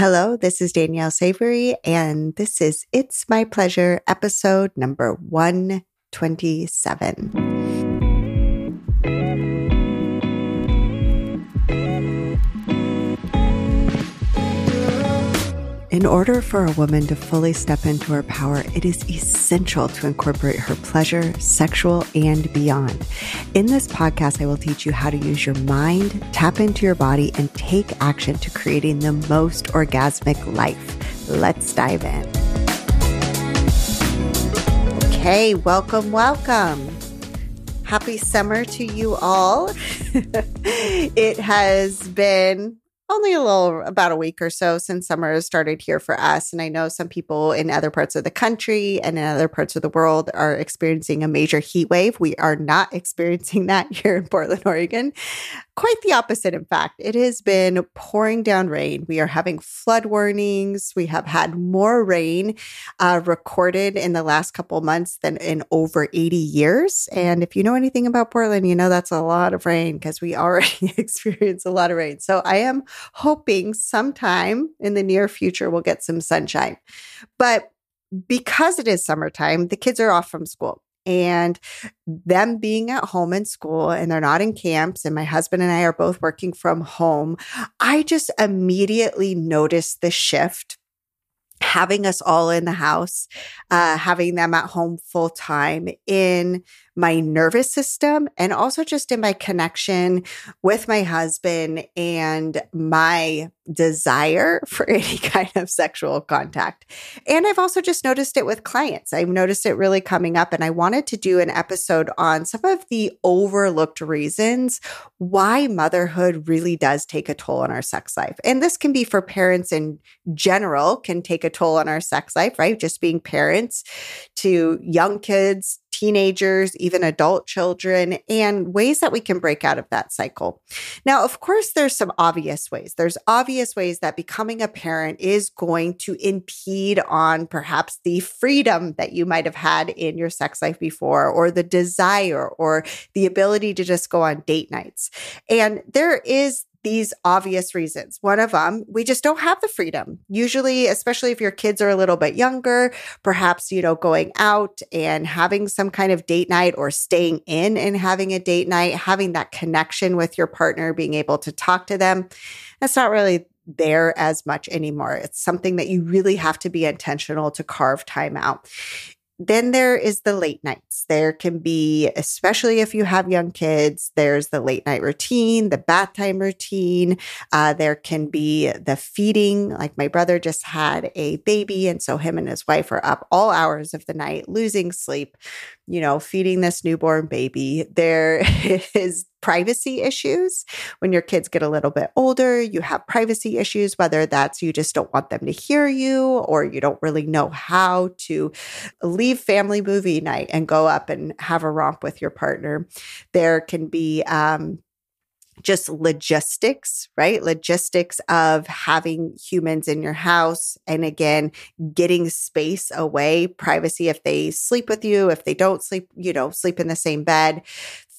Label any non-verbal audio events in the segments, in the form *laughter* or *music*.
Hello, this is Danielle Savory, and this is It's My Pleasure, episode number 127. In order for a woman to fully step into her power, it is essential to incorporate her pleasure, sexual, and beyond. In this podcast, I will teach you how to use your mind, tap into your body, and take action to creating the most orgasmic life. Let's dive in. Okay, welcome, welcome. Happy summer to you all. *laughs* it has been only a little about a week or so since summer has started here for us. And I know some people in other parts of the country and in other parts of the world are experiencing a major heat wave. We are not *laughs* experiencing that here in Portland, Oregon. Quite the opposite, in fact. It has been pouring down rain. We are having flood warnings. We have had more rain uh, recorded in the last couple months than in over 80 years. And if you know anything about Portland, you know that's a lot of rain because we *laughs* already experience a lot of rain. So I am hoping sometime in the near future we'll get some sunshine. But because it is summertime, the kids are off from school and them being at home in school and they're not in camps and my husband and I are both working from home, I just immediately noticed the shift having us all in the house, uh, having them at home full time in my nervous system and also just in my connection with my husband and my desire *laughs* for any kind of sexual contact. And I've also just noticed it with clients. I've noticed it really coming up. And I wanted to do an episode on some of the overlooked reasons why motherhood really does take a toll on our sex life. And this can be for parents in general, can take a toll on our sex life, right? Just being parents to young kids teenagers, even adult children, and ways that we can break out of that cycle. Now, of course, there's some obvious ways. There's obvious ways that becoming a parent is going to impede on perhaps the freedom that you might have had in your sex life before, or the desire, or the ability to just go on date nights. And there is these obvious reasons. One of them, we just don't have the freedom. Usually, especially if your kids are a little bit younger, perhaps, you know, going out and having some kind of date night or staying in and having a date night, having that connection with your partner, being able to talk to them. That's not really there as much anymore. It's something that you really have to be intentional to carve time out. Then there is the late nights. There can be, especially if you have young kids, there's the late night routine, the bath time routine. Uh, there can be the feeding. Like my brother just had a baby, and so him and his wife are up all hours of the night, losing sleep, you know, feeding this newborn baby. There *laughs* is privacy issues. When your kids get a little bit older, you have privacy issues, whether that's you just don't want them to hear you or you don't really know how to leave family movie night and go up and have a romp with your partner. There can be, um, just logistics, right? Logistics of having humans in your house. And again, getting space away, privacy if they sleep with you, if they don't sleep, you know, sleep in the same bed,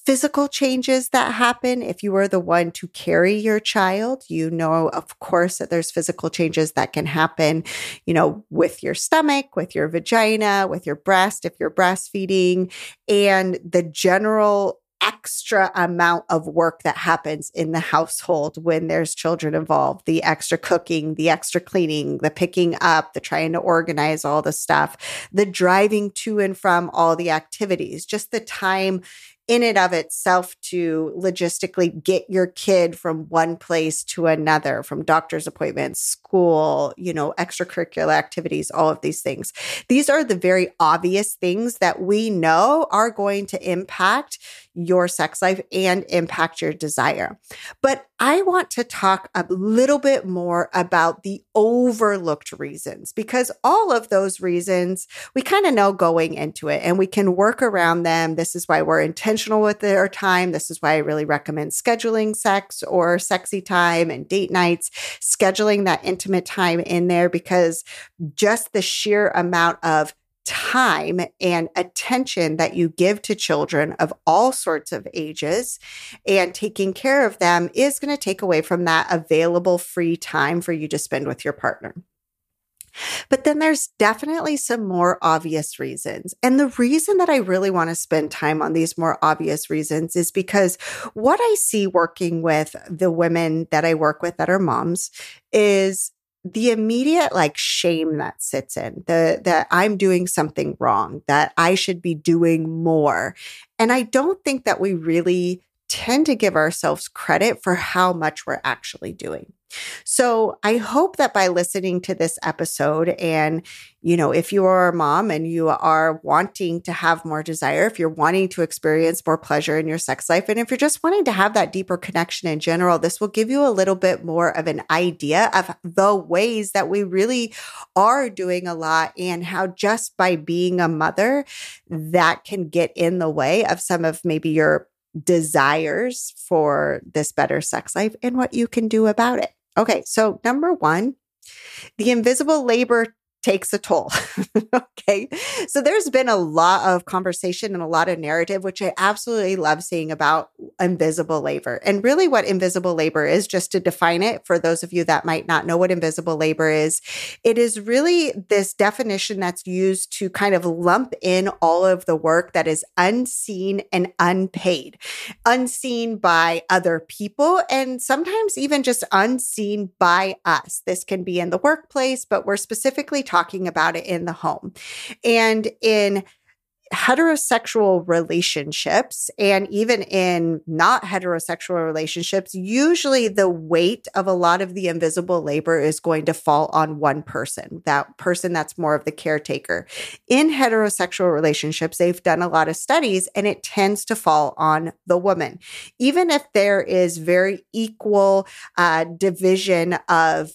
physical changes that happen if you are the one to carry your child you know of course that there's physical changes that can happen you know with your stomach with your vagina with your breast if you're breastfeeding and the general extra amount of work that happens in the household when there's children involved the extra cooking, the extra cleaning, the picking up, the trying to organize all the stuff, the driving to and from all the activities, just the time in and of itself to logistically get your kid from one place to another, from doctor's appointments, school, you know, extracurricular activities, all of these things. These are the very obvious things that we know are going to impact your sex life and impact your desire. But I want to talk a little bit more about the overlooked reasons because all of those reasons we kind of know going into it and we can work around them. This is why we're intentional with our time. This is why I really recommend scheduling sex or sexy time and date nights, scheduling that intimate time in there because just the sheer amount of time and attention that you give to children of all sorts of ages and taking care of them is going to take away from that available free time for you to spend with your partner. But then there's definitely some more obvious reasons. And the reason that I really want to spend time on these more obvious reasons is because what I see working with the women that I work with that are moms is the immediate like shame that sits in the that I'm doing something wrong, that I should be doing more. And I don't think that we really tend to give ourselves credit for how much we're actually doing. So I hope that by listening to this episode and, you know, if you are a mom and you are wanting to have more desire, if you're wanting to experience more pleasure in your sex life, and if you're just wanting to have that deeper connection in general, this will give you a little bit more of an idea of the ways that we really are doing a lot and how just by being a mother, that can get in the way of some of maybe your desires for this better sex life and what you can do about it. Okay, so number one, the invisible labor takes a toll. *laughs* okay. So there's been a lot of conversation and a lot of narrative, which I absolutely love seeing about invisible labor. And really, what invisible labor is, just to define it for those of you that might not know what invisible labor is, it is really this definition that's used to kind of lump in all of the work that is unseen and unpaid, unseen by other people, and sometimes even just unseen by us. This can be in the workplace, but we're specifically talking about it in the home. And in heterosexual relationships and even in not heterosexual relationships, usually the weight of a lot of the invisible labor is going to fall on one person, that person that's more of the caretaker. In heterosexual relationships, they've done a lot of studies and it tends to fall on the woman. Even if there is very equal uh, division of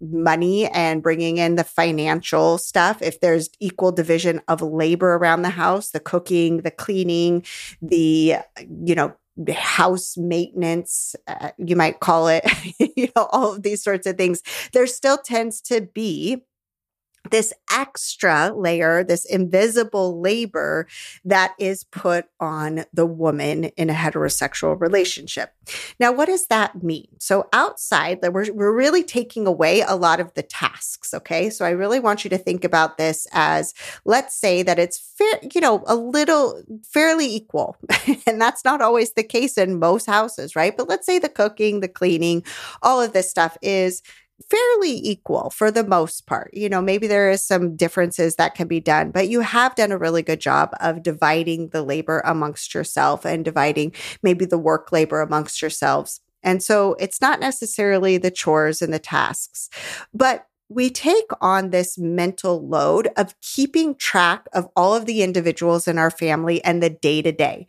money and bringing in the financial stuff, if there's equal division of labor around the house, the cooking, the cleaning, the, you know, house maintenance, uh, you might call it, *laughs* you know, all of these sorts of things, there still tends to be this extra layer, this invisible labor that is put on the woman in a heterosexual relationship. Now, what does that mean? So, outside, we're, we're really taking away a lot of the tasks. Okay. So, I really want you to think about this as let's say that it's fair, you know, a little fairly equal. *laughs* and that's not always the case in most houses, right? But let's say the cooking, the cleaning, all of this stuff is fairly equal for the most part. You know, maybe there is some differences that can be done, but you have done a really good job of dividing the labor amongst yourself and dividing maybe the work labor amongst yourselves. And so it's not necessarily the chores and the tasks, but we take on this mental load of keeping track of all of the individuals in our family and the day to day.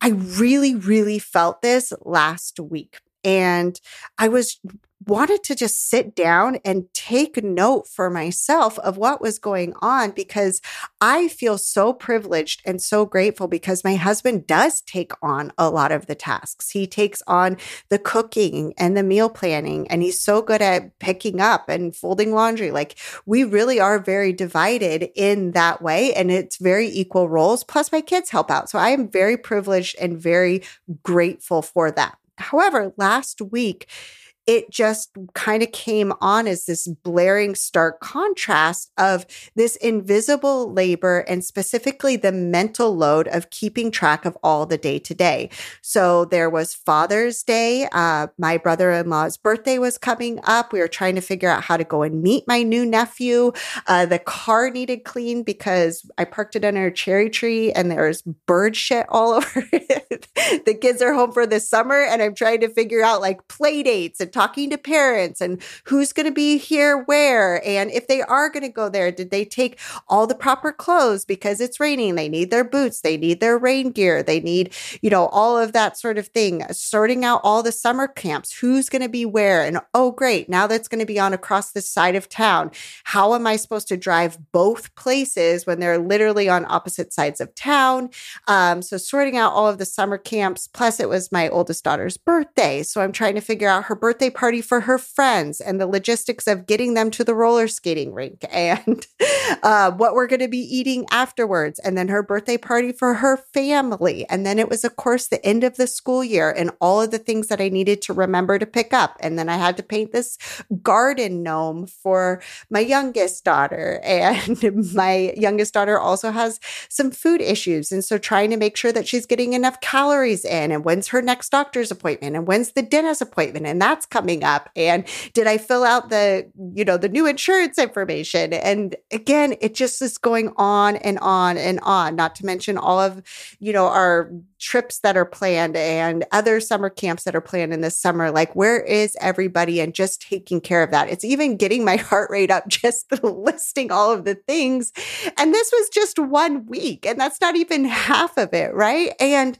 I really, really felt this last week. And I was wanted to just sit down and take note for myself of what was going on because I feel so privileged and so grateful because my husband does take on a lot of the tasks. He takes on the cooking and the meal planning, and he's so good at picking up and folding laundry. Like, we really are very divided in that way, and it's very equal roles. Plus, my kids help out. So I am very privileged and very grateful for that. However, last week, it just kind of came on as this blaring stark contrast of this invisible labor and specifically the mental load of keeping track of all the day to day. So there was Father's Day. Uh, my brother in law's birthday was coming up. We were trying to figure out how to go and meet my new nephew. Uh, the car needed cleaned because I parked it under a cherry tree and there's bird shit all *laughs* over it. the kids are home for the summer and I'm trying to figure out like play dates and talking to parents and who's going to be here where. And if they are going to go there, did they take all the proper clothes because it's raining? They need their boots, they need their rain gear, they need, you know, all of that sort of thing. Sorting out all the summer camps, who's going to be where. And oh, great, now that's going to be on across the side of town. How am I supposed to drive both places when they're literally on opposite sides of town? Um, so sorting out all of the summer camps. Plus, it was my oldest daughter's birthday. So I'm trying to figure out her birthday birthday party for her friends and the logistics of getting them to the roller skating rink *laughs* and uh, what we're going to be eating afterwards. And then her birthday party for her family. And then it was, of course, the end of the school year and all of the things that I needed to remember to pick up. And then I had to paint this garden gnome for my youngest daughter. *laughs* And my youngest daughter also has some food issues. And so trying to make sure that she's getting enough calories in and when's her next doctor's appointment and when's the dentist appointment and that's coming up. And did I fill out the, you know, the new insurance information? And again, it just is going on and on and on, not to mention all of, you know, our trips that are planned and other summer camps that are planned in this summer. Like, where is everybody? And just taking care of that. It's even getting my *laughs* heart rate up just *laughs* listing all of the things. And this was just one week, and that's not even half of it, right? And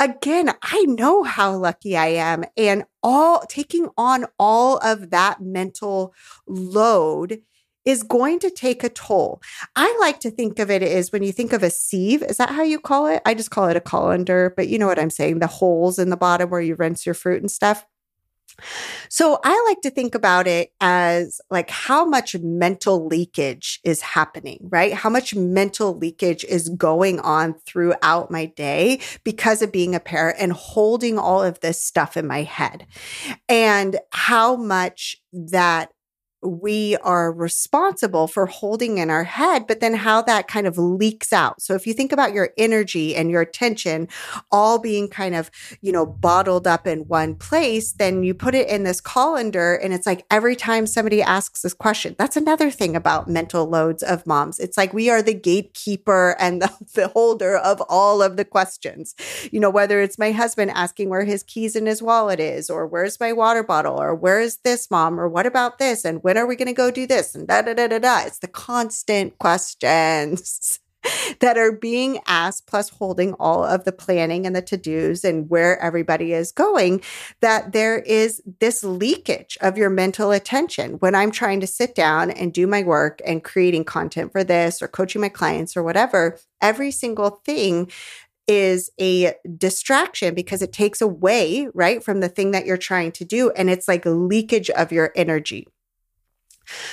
again, I know how lucky I am. And all taking on all of that mental load is going to take a toll. I like to think of it as when you think of a sieve, is that how you call it? I just call it a colander, but you know what I'm saying, the holes in the bottom where you rinse your fruit and stuff. So I like to think about it as like how much mental leakage is happening, right? How much mental leakage is going on throughout my day because of being a parent and holding all of this stuff in my head and how much that we are responsible for holding in our head, but then how that kind of leaks out. So if you think about your energy and your attention all being kind of, you know, bottled up in one place, then you put it in this colander and it's like every time somebody asks this question, that's another thing about mental loads of moms. It's like we are the gatekeeper and the, *laughs* the holder of all of the questions. You know, whether it's my husband asking where his keys and his wallet is, or where's my water bottle, or where is this mom, or what about this? And when are we going to go do this? And da da da da da. It's the constant questions. *laughs* that are being asked, plus holding all of the planning and the to dos and where everybody is going, that there is this leakage of your mental attention when I'm trying to sit down and do my work and creating content for this or coaching my clients or whatever. Every single thing is a distraction because it takes away, right, from the thing that you're trying to do. And it's like leakage of your energy.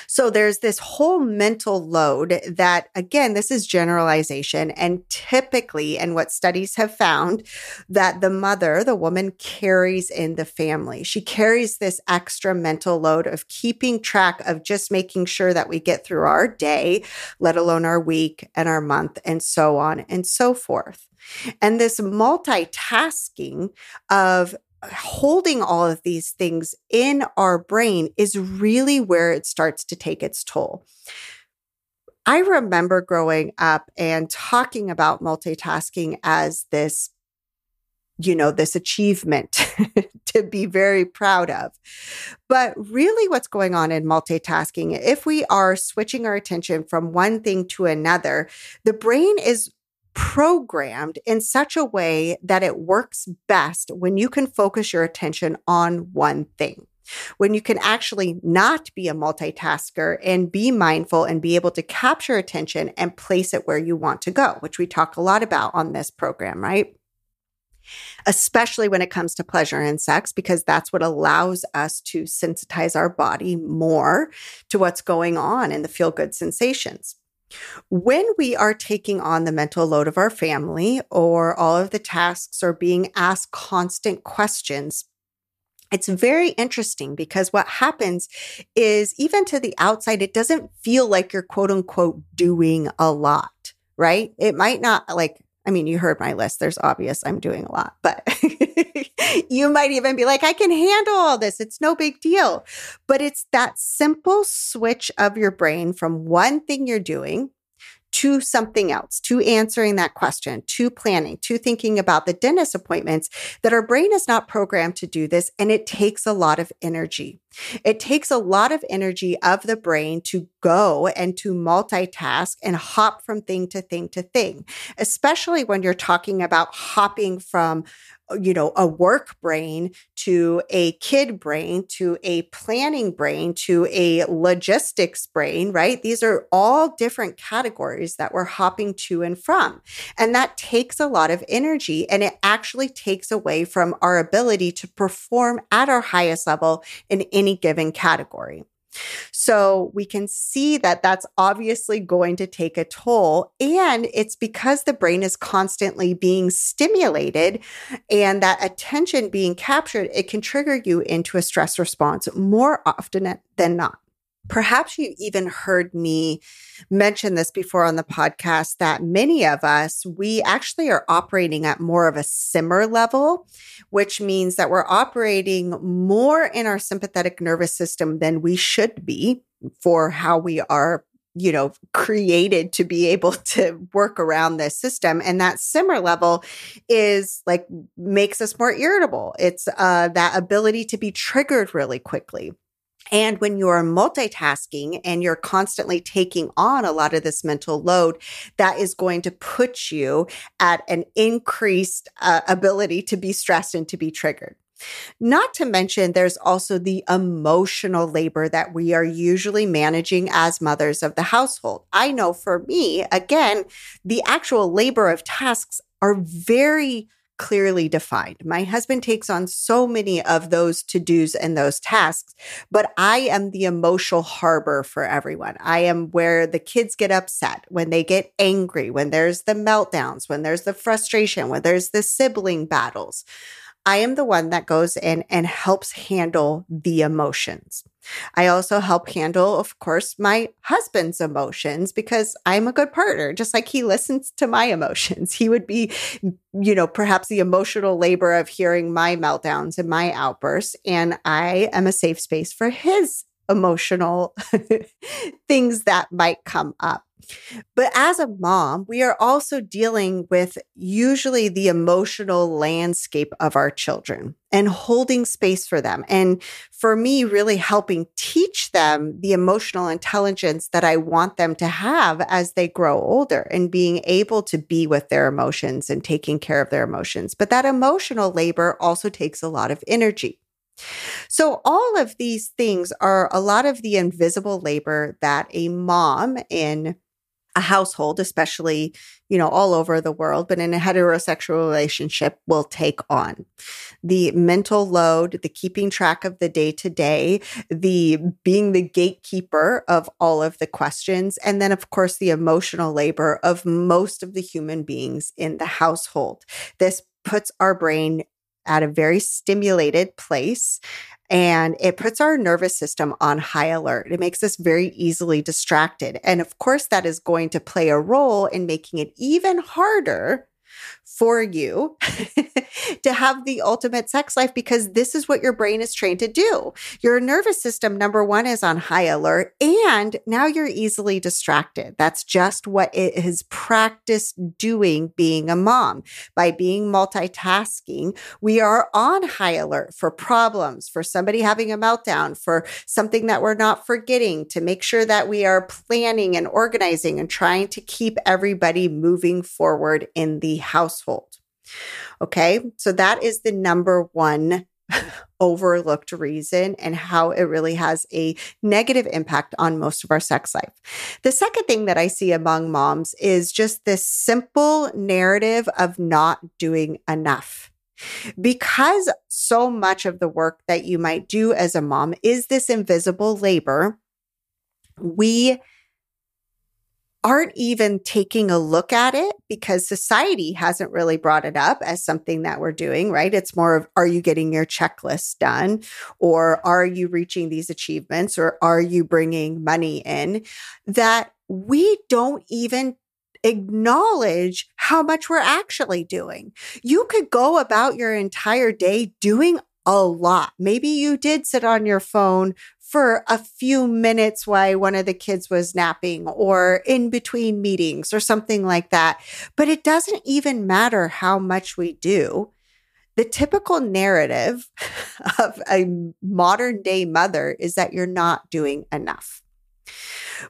So there's this whole mental load that, again, this is generalization. And typically, and what studies have found, that the mother, the woman carries in the family. She carries this extra mental load of keeping track of just making sure that we get through our day, let alone our week and our month, and so on and so forth. And this multitasking of holding all of these things in our brain is really where it starts to take its toll. I remember growing up and talking about multitasking as this, you know, this achievement *laughs* to be very proud of. But really, what's going on in multitasking, if we are switching our attention from one thing to another, the brain is programmed in such a way that it works best when you can focus your attention on one thing. When you can actually not be a multitasker and be mindful and be able to capture attention and place it where you want to go, which we talk a lot about on this program, right? especially when it comes to pleasure and sex, because that's what allows us to sensitize our body more to what's going on in the feel good sensations. When we are taking on the mental load of our family or all of the tasks or being asked constant questions, it's very interesting because what happens is even to the outside, it doesn't feel like you're quote unquote doing a lot, right? It might not like, I mean, you heard my list. There's obvious I'm doing a lot, but *laughs* you might even be like, I can handle all this. It's no big deal. But it's that simple switch of your brain from one thing you're doing to something else, to answering that question, to planning, to thinking about the dentist appointments, that our brain is not programmed to do this and it takes a lot of energy. It takes a lot of energy of the brain to go and to multitask and hop from thing to thing to thing, especially when you're talking about hopping from you know, a work brain to a kid brain to a planning brain to a logistics brain, right? These are all different categories that we're hopping to and from. And that takes a lot of energy and it actually takes away from our ability to perform at our highest level in any given category. So we can see that that's obviously going to take a toll. And it's because the brain is constantly being stimulated and that attention being captured, it can trigger you into a stress response more often than not. Perhaps you even heard me mention this before on the podcast that many of us, we actually are operating at more of a simmer level, which means that we're operating more in our sympathetic nervous system than we should be for how we are you know, created to be able *laughs* to work around this system. And that simmer level is like makes us more irritable. It's uh, that ability to be triggered really quickly. And when you're multitasking and you're constantly taking on a lot of this mental load, that is going to put you at an increased uh, ability to be stressed and to be triggered. Not to mention, there's also the emotional labor that we are usually managing as mothers of the household. I know for me, again, the actual labor of tasks are very clearly defined. My husband takes on so many of those to dos and those tasks, but I am the emotional harbor for everyone. I am where the kids get upset, when they get angry, when there's the meltdowns, when there's the frustration, when there's the sibling battles. I am the one that goes in and helps handle the emotions. I also help handle, of course, my husband's emotions because I'm a good partner, just like he listens to my emotions. *laughs* He would be, you know, perhaps the emotional labor of hearing my meltdowns and my outbursts. And I am a safe space for his emotional *laughs* things that might come up. But as a mom, we are also dealing with usually the emotional landscape of our children and holding space for them. And for me, really helping teach them the emotional intelligence that I want them to have as they grow older and being able to be with their emotions and taking care of their emotions. But that emotional labor also takes a lot of energy. So, all of these things are a lot of the invisible labor that a mom in a household, especially, you know, all over the world, but in a heterosexual relationship will take on. The mental load, the keeping track of the day to day, the being the gatekeeper of all of the questions, and then, of course, the emotional labor of most of the human beings in the household. This puts our brain at a very stimulated place and it puts our nervous system on high alert. It makes us very easily distracted. And of course, that is going to play a role in making it even harder for you *laughs* to have the ultimate sex life because this is what your brain is trained to do. Your nervous system, number one, is on high alert, and now you're easily distracted. That's just what it has practiced doing being a mom. By being multitasking, we are on high alert for problems, for somebody having a meltdown, for something that we're not forgetting, to make sure that we are planning and organizing and trying to keep everybody moving forward in the household. Okay. So that is the number one *laughs* overlooked reason and how it really has a negative impact on most of our sex life. The second thing that I see among moms is just this simple narrative of not doing enough. Because so much of the work that you might do as a mom is this invisible labor, we aren't even taking a look at it because society hasn't really brought it up as something that we're doing, right? It's more of are you getting your checklist done or are you reaching these achievements or are you bringing money in that we don't even acknowledge how much we're actually doing. You could go about your entire day doing a lot. Maybe you did sit on your phone for a few minutes while one of the kids was napping or in between meetings or something like that. But it doesn't even matter how much we do. The typical narrative *laughs* of a modern day mother is that you're not doing enough.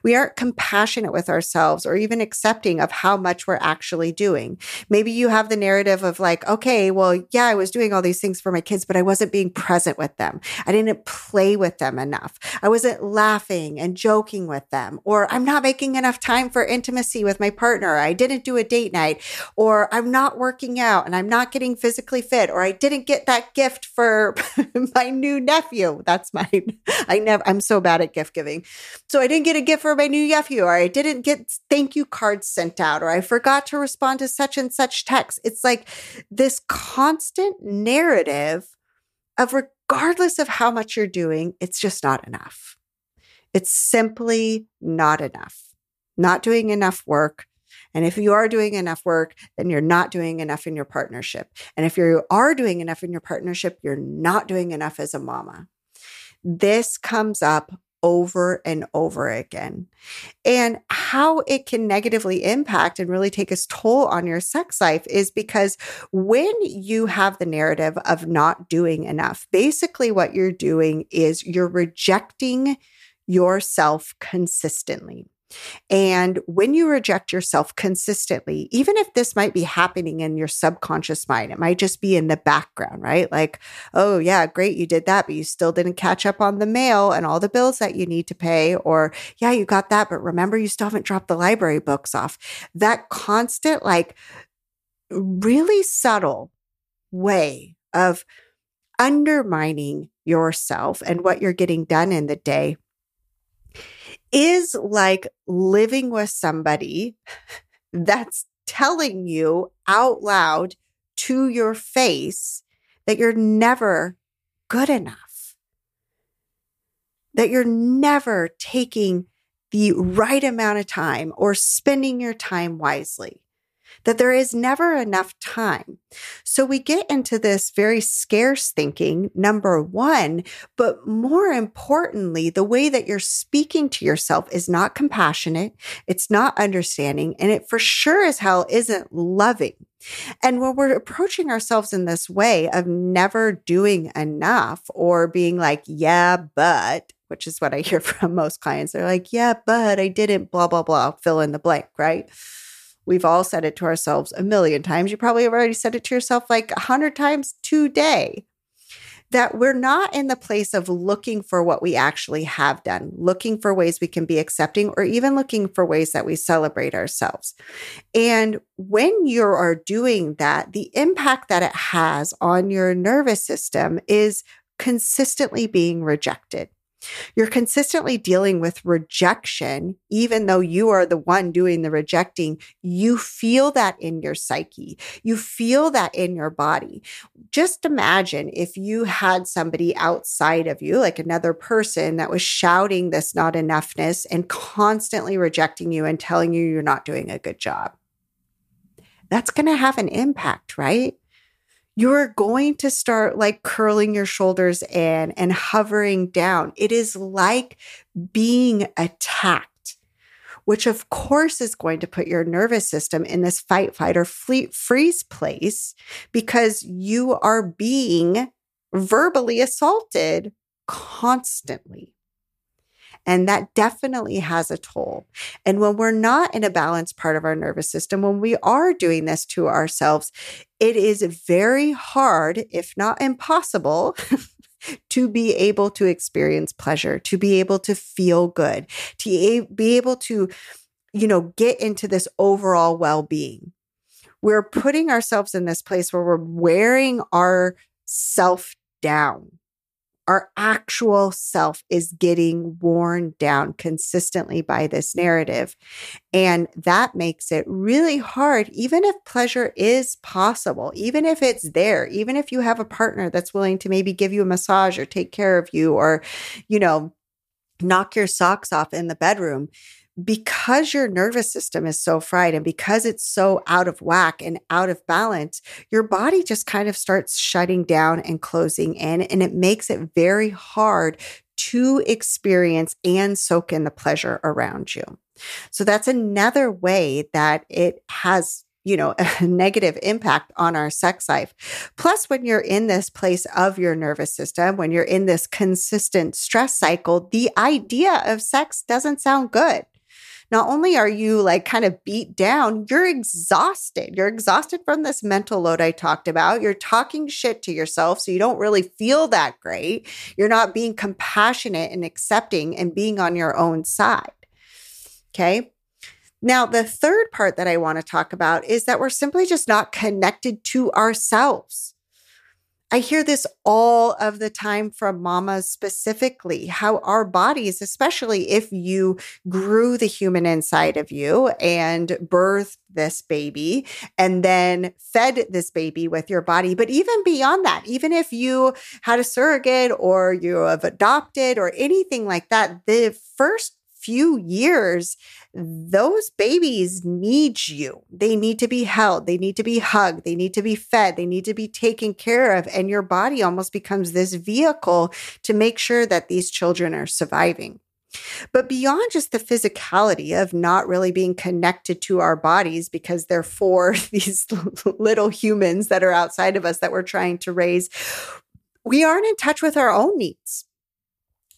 We aren't compassionate with ourselves or even accepting of how much we're actually doing. Maybe you have the narrative of like, okay, well, yeah, I was doing all these things for my kids, but I wasn't being present with them. I didn't play with them enough. I wasn't laughing and joking with them, or I'm not making enough time for intimacy with my partner. I didn't do a date night, or I'm not working out and I'm not getting physically fit, or I didn't get that gift for *laughs* my new nephew. That's mine. *laughs* I never, I'm so bad at gift giving. So I didn't get a for my new nephew, or I didn't get thank you cards sent out, or I forgot to respond to such and such text. It's like this constant narrative of regardless of how much you're doing, it's just not enough. It's simply not enough. Not doing enough work. And if you are doing enough work, then you're not doing enough in your partnership. And if you are doing enough in your partnership, you're not doing enough as a mama. This comes up over and over again. And how it can negatively impact and really take its toll on your sex life is because when you have the narrative of not doing enough, basically what you're doing is you're rejecting yourself consistently. And when you reject yourself consistently, even if this might be happening in your subconscious mind, it might just be in the background, right? Like, oh, yeah, great, you did that, but you still didn't catch up on the mail and all the bills that you need to pay. Or, yeah, you got that, but remember, you still haven't dropped the library books off. That constant, like, really subtle way of undermining yourself and what you're getting done in the day is like living with somebody that's telling you out loud to your face that you're never good enough, that you're never taking the right amount of time or spending your time wisely that there is never enough time. So we get into this very scarce thinking, number one, but more importantly, the way that you're speaking to yourself is not compassionate. It's not understanding. And it for sure as hell isn't loving. And when we're approaching ourselves in this way of never doing enough or being like, yeah, but, which is what I hear *laughs* from most clients, they're like, yeah, but I didn't, blah, blah, blah, fill in the blank, right? We've all said it to ourselves a million times. You probably have already said it to yourself like a hundred times today. That we're not in the place of looking for what we actually have done, looking for ways we can be accepting, or even looking for ways that we celebrate ourselves. And when you are doing that, the impact that it has on your nervous system is consistently being rejected. You're consistently dealing with rejection, even though you are the one doing the rejecting. You feel that in your psyche. You feel that in your body. Just imagine if you had somebody outside of you, like another person that was shouting this not enoughness and constantly rejecting you and telling you you're not doing a good job. That's going to have an impact, right? You're going to start like curling your shoulders in and hovering down. It is like being attacked, which of course is going to put your nervous system in this fight, fight, or flee, freeze place because you are being verbally assaulted constantly. And that definitely has a toll. And when we're not in a balanced part of our nervous system, when we are doing this to ourselves, it is very hard, if not impossible. *laughs* to be able to experience pleasure, to be able to feel good, to be able to, you know, get into this overall well being. We're putting ourselves in this place where we're wearing our self down our actual self is getting worn down consistently by this narrative. And that makes it really hard, even if pleasure is possible, even if it's there, even if you have a partner that's willing to maybe give you a massage or take care of you or, you know, knock your socks off in the bedroom because your nervous system is so fried and because it's so out of whack and out of balance, your body just kind of starts shutting down and closing in. And it makes it very hard to experience and soak in the pleasure around you. So that's another way that it has you know, *laughs* a negative impact on our sex life. Plus, when you're in this place of your nervous system, when you're in this consistent stress cycle, the idea of sex doesn't sound good not only are you like kind of beat down, you're exhausted. You're exhausted from this mental load I talked about. You're talking shit to yourself, so you don't really feel that great. You're not being compassionate and accepting and being on your own side. Okay. Now, the third part that I want to talk about is that we're simply just not connected to ourselves. I hear this all of the time from mamas specifically how our bodies, especially if you grew the human inside of you and birthed this baby and then fed this baby with your body. But even beyond that, even if you had a surrogate or you have adopted or anything like that, the first few years, those babies need you. They need to be held. They need to be hugged. They need to be fed. They need to be taken care of. And your body almost becomes this vehicle to make sure that these children are surviving. But beyond just the physicality of not really being connected to our bodies because they're for *laughs* these little humans that are outside of us that we're trying to raise, we aren't in touch with our own needs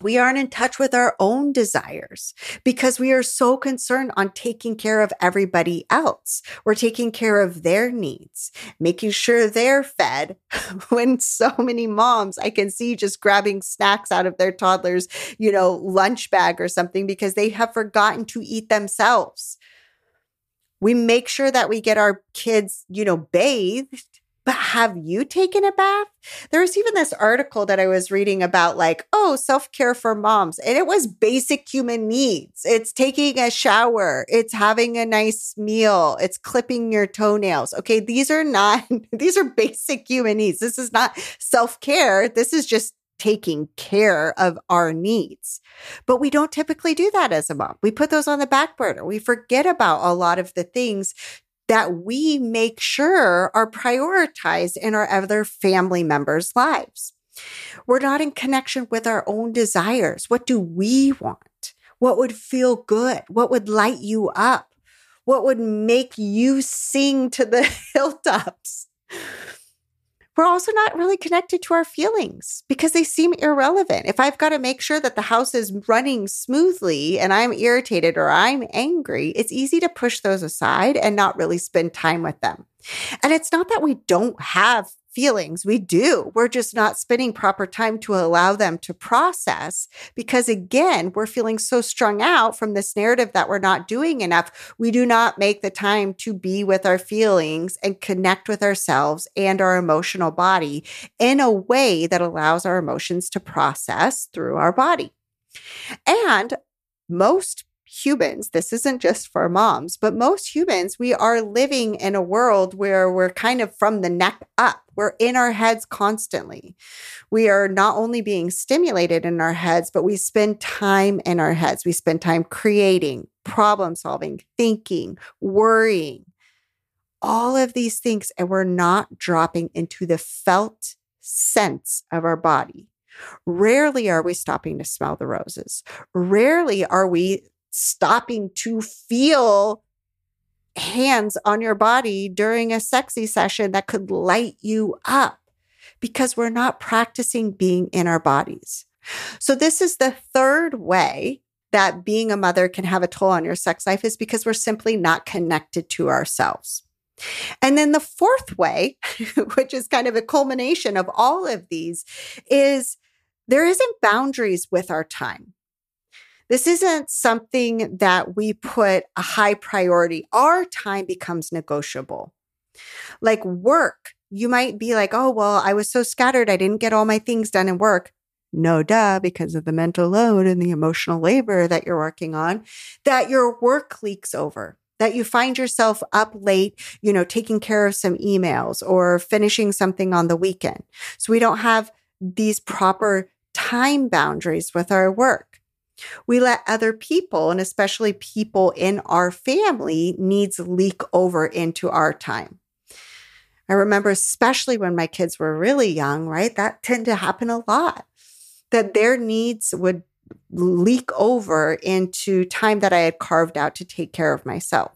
we aren't in touch with our own desires because we are so concerned on taking care of everybody else. We're taking care of their needs, making sure they're fed. *laughs* when so many moms I can see just grabbing snacks out of their toddler's, you know, lunch bag or something because they have forgotten to eat themselves. We make sure that we get our kids, you know, bathed but have you taken a bath? There was even this article that I was reading about, like, oh, self care for moms. And it was basic human needs. It's taking a shower, it's having a nice meal, it's clipping your toenails. Okay. These are not, *laughs* these are basic human needs. This is not self care. This is just taking care of our needs. But we don't typically do that as a mom. We put those on the back burner. We forget about a lot of the things that we make sure are prioritized in our other family members' lives. We're not in connection with our own desires. What do we want? What would feel good? What would light you up? What would make you sing to the *laughs* hilltops? We're also not really connected to our feelings because they seem irrelevant. If I've got to make sure that the house is running smoothly and I'm irritated or I'm angry, it's easy to push those aside and not really spend time with them. And it's not that we don't have feelings. We do. We're just not spending proper time to allow them to process because, again, we're feeling so strung out from this narrative that we're not doing enough. We do not make the time to be with our feelings and connect with ourselves and our emotional body in a way that allows our emotions to process through our body. And most humans, this isn't just for moms, but most humans, we are living in a world where we're kind of from the neck up. We're in our heads constantly. We are not only being stimulated in our heads, but we spend time in our heads. We spend time creating, problem solving, thinking, worrying, all of these things. And we're not dropping into the felt sense of our body. Rarely are we stopping to smell the roses. Rarely are we stopping to feel hands on your body during a sexy session that could light you up because we're not practicing being in our bodies. So, this is the third way that being a mother can have a toll on your sex life is because we're simply not connected to ourselves. And then the fourth way, *laughs* which is kind of a culmination of all of these, is there isn't boundaries with our time. This isn't something that we put a high priority. Our time becomes negotiable. Like work, you might be like, oh, well, I was so scattered. I didn't get all my things done in work. No, duh, because of the mental load and the emotional labor that you're working on, that your work leaks over that you find yourself up late, you know, taking care of some emails or finishing something on the weekend. So we don't have these proper time boundaries with our work. We let other people, and especially people in our family, needs leak over into our time. I remember, especially when my kids were really young, right? That tended to happen a lot, that their needs would leak over into time that I had carved out to take care of myself.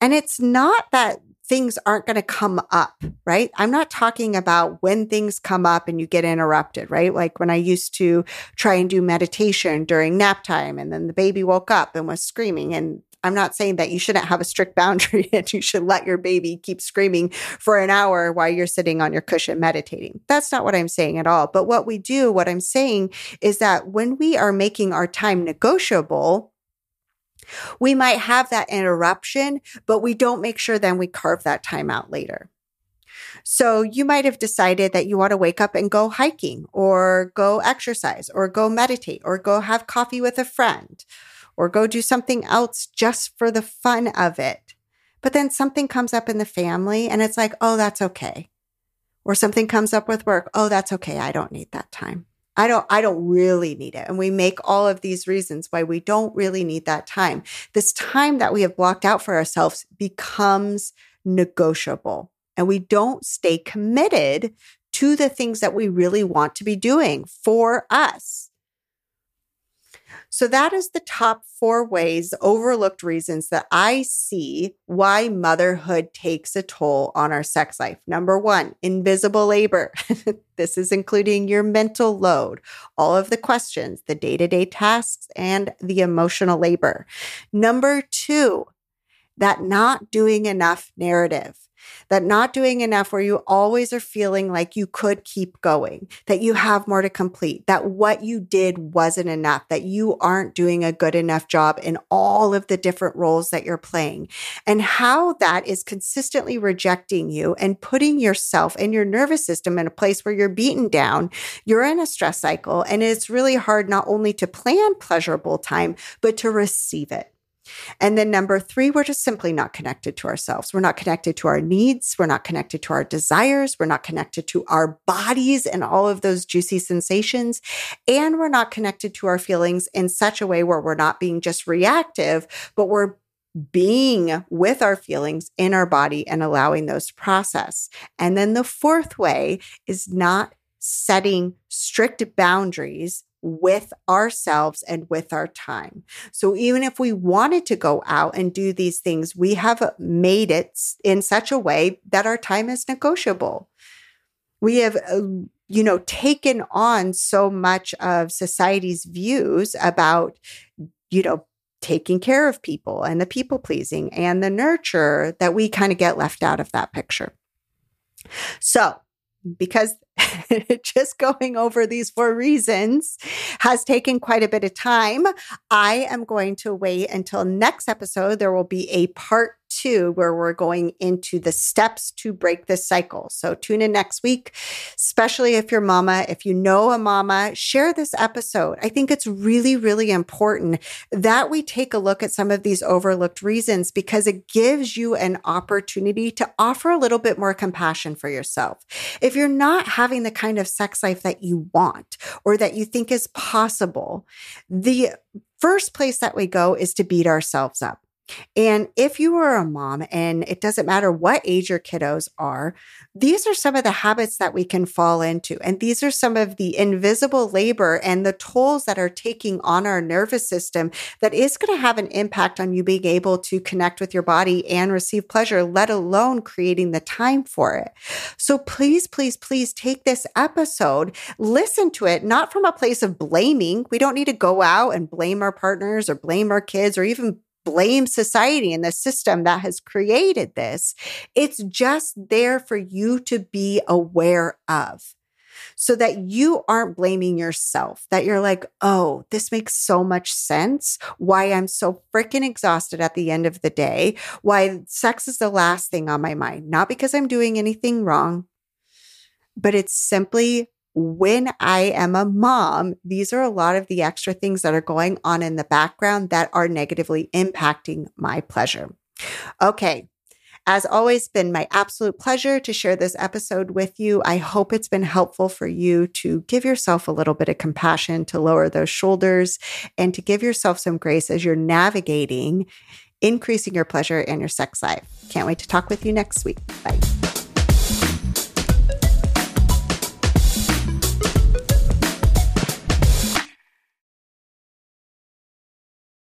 And it's not that things aren't going to come up, right? I'm not talking about when things come up and you get interrupted, right? Like when I used to try and do meditation during nap time and then the baby woke up and was screaming and I'm not saying that you shouldn't have a strict *laughs* boundary and you should let your baby keep screaming for an hour while you're sitting on your cushion meditating. That's not what I'm saying at all. But what we do, what I'm saying is that when we are making our time negotiable, we might have that interruption, but we don't make sure then we carve that time out later. So you might have decided that you want to wake up and go hiking or go exercise or go meditate or go have coffee with a friend or go do something else just for the fun of it. But then something comes up in the family and it's like, oh, that's okay. Or something comes up with work. Oh, that's okay. I don't need that time. I don't, I don't really need it. And we make all of these reasons why we don't really need that time. This time that we have blocked out for ourselves becomes negotiable and we don't stay committed to the things that we really want to be doing for us. So that is the top four ways, overlooked reasons that I see why motherhood takes a toll on our sex life. Number one, invisible labor. *laughs* this is including your mental load, all of the questions, the day to day tasks, and the emotional labor. Number two, that not doing enough narrative that not doing enough where you always are feeling like you could keep going, that you have more to complete, that what you did wasn't enough, that you aren't doing a good enough job in all of the different roles that you're playing, and how that is consistently rejecting you and putting yourself and your nervous system in a place where you're beaten down, you're in a stress cycle, and it's really hard not only to plan pleasurable time, but to receive it. And then number three, we're just simply not connected to ourselves. We're not connected to our needs. We're not connected to our desires. We're not connected to our bodies and all of those juicy sensations. And we're not connected to our feelings in such a way where we're not being just reactive, but we're being with our feelings in our body and allowing those to process. And then the fourth way is not setting strict boundaries with ourselves and with our time. So even if we wanted to go out and do these things, we have made it in such a way that our time is negotiable. We have uh, you know taken on so much of society's views about you know taking care of people and the people pleasing and the nurture that we kind of get left out of that picture. So, because *laughs* just going over these four reasons has taken quite a bit of time. I am going to wait until next episode. There will be a part two, where we're going into the steps to break this cycle. So tune in next week, especially if you're mama. If you know a mama, share this episode. I think it's really, really important that we take a look at some of these overlooked reasons because it gives you an opportunity to offer a little bit more compassion for yourself. If you're not having the kind of sex life that you want or that you think is possible, the first place that we go is to beat ourselves up. And if you are a mom, and it doesn't matter what age your kiddos are, these are some of the habits that we can fall into. And these are some of the invisible labor and the tolls that are taking on our nervous system that is going to have an impact on you being able to connect with your body and receive pleasure, let alone creating the time for it. So please, please, please take this episode, listen to it, not from a place of blaming. We don't need to go out and blame our partners or blame our kids or even blame society and the system that has created this. It's just there for you to be aware of so that you aren't blaming yourself, that you're like, oh, this makes so much sense. Why I'm so freaking exhausted at the end of the day. Why sex is the last thing on my mind. Not because I'm doing anything wrong, but it's simply when I am a mom, these are a lot of the extra things that are going on in the background that are negatively impacting my pleasure. Okay. As always, been my absolute pleasure to share this episode with you. I hope it's been helpful for you to give yourself a little bit of compassion, to lower those shoulders, and to give yourself some grace as you're navigating increasing your pleasure and your sex life. Can't wait to talk with you next week. Bye.